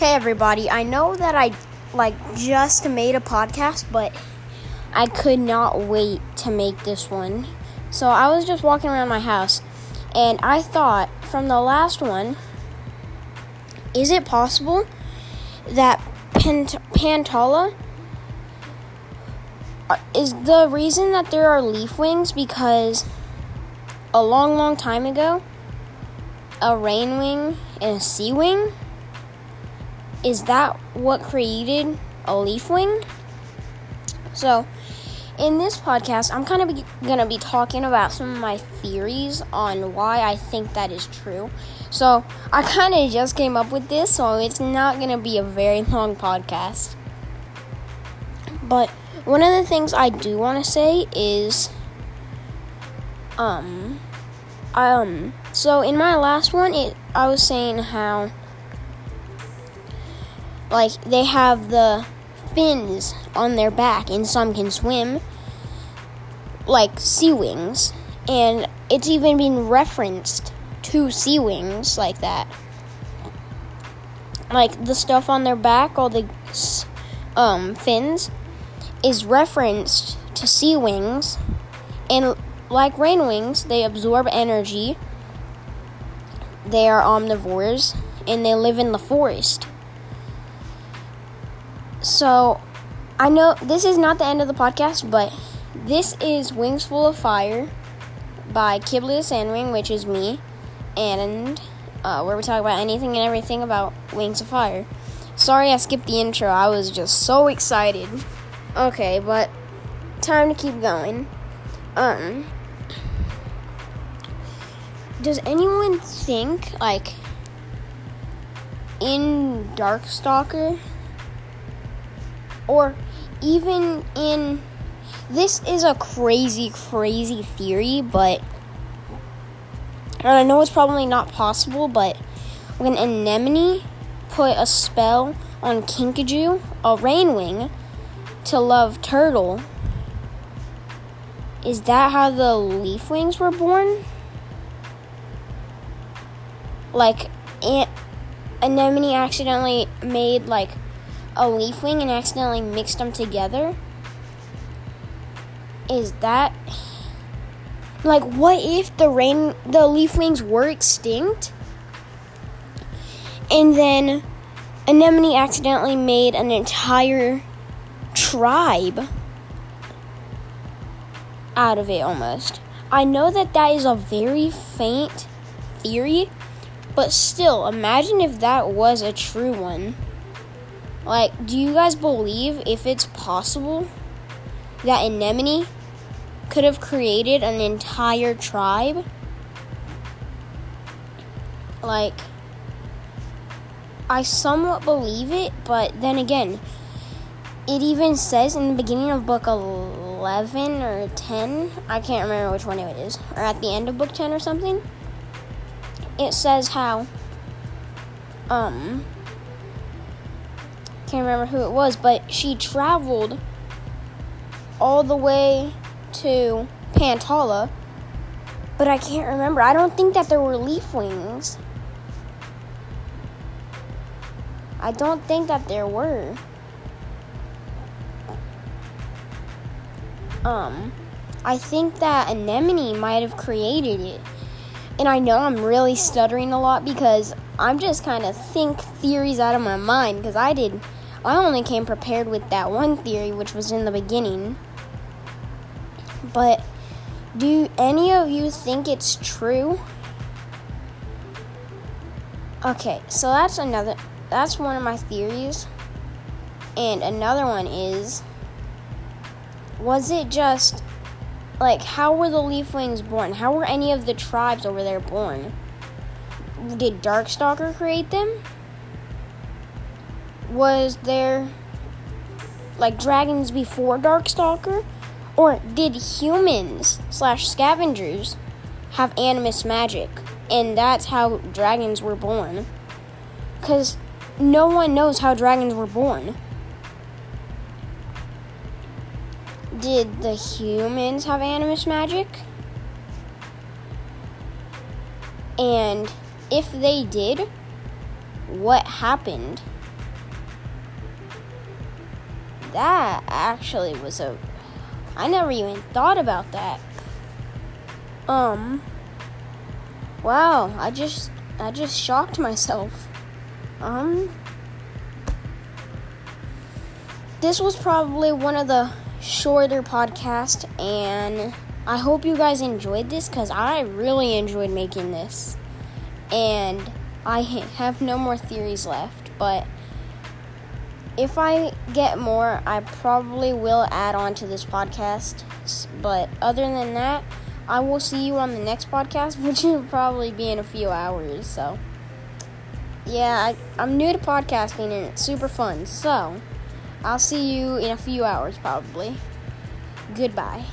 Hey everybody, I know that I like just made a podcast, but I could not wait to make this one. So I was just walking around my house and I thought from the last one, is it possible that Pant- Pantala is the reason that there are leaf wings because a long, long time ago, a rain wing and a sea wing is that what created a leaf wing? So, in this podcast, I'm kind of going to be talking about some of my theories on why I think that is true. So, I kind of just came up with this, so it's not going to be a very long podcast. But one of the things I do want to say is um um so in my last one it I was saying how like they have the fins on their back and some can swim like sea wings. And it's even been referenced to sea wings like that. Like the stuff on their back all the um, fins is referenced to sea wings. And like rain wings they absorb energy. They are omnivores and they live in the forest so, I know this is not the end of the podcast, but this is Wings Full of Fire by Kibble the Sandwing, which is me, and uh, where we talk about anything and everything about Wings of Fire. Sorry I skipped the intro, I was just so excited. Okay, but time to keep going. Um, does anyone think, like, in Darkstalker, or even in this is a crazy crazy theory but I know it's probably not possible but when Anemone put a spell on Kinkajou, a rainwing, to love Turtle, is that how the leaf wings were born? Like, Anemone accidentally made like a leaf wing and accidentally mixed them together? Is that like what if the rain the leaf wings were extinct? And then Anemone accidentally made an entire tribe out of it almost. I know that that is a very faint theory, but still, imagine if that was a true one. Like, do you guys believe if it's possible that Anemone could have created an entire tribe? Like, I somewhat believe it, but then again, it even says in the beginning of book 11 or 10, I can't remember which one it is, or at the end of book 10 or something, it says how, um, can't remember who it was, but she traveled all the way to Pantala. But I can't remember. I don't think that there were leaf wings. I don't think that there were. Um, I think that Anemone might have created it. And I know I'm really stuttering a lot because I'm just kind of think theories out of my mind because I did I only came prepared with that one theory, which was in the beginning. But do any of you think it's true? Okay, so that's another that's one of my theories. And another one is was it just like how were the leaf wings born? How were any of the tribes over there born? Did Darkstalker create them? Was there like dragons before Darkstalker? Or did humans slash scavengers have animus magic? And that's how dragons were born. Because no one knows how dragons were born. Did the humans have animus magic? And if they did, what happened? That actually was a. I never even thought about that. Um. Wow, I just I just shocked myself. Um. This was probably one of the shorter podcasts, and I hope you guys enjoyed this because I really enjoyed making this. And I have no more theories left, but if I get more, I probably will add on to this podcast. But other than that, I will see you on the next podcast, which will probably be in a few hours. So, yeah, I, I'm new to podcasting and it's super fun. So, I'll see you in a few hours probably. Goodbye.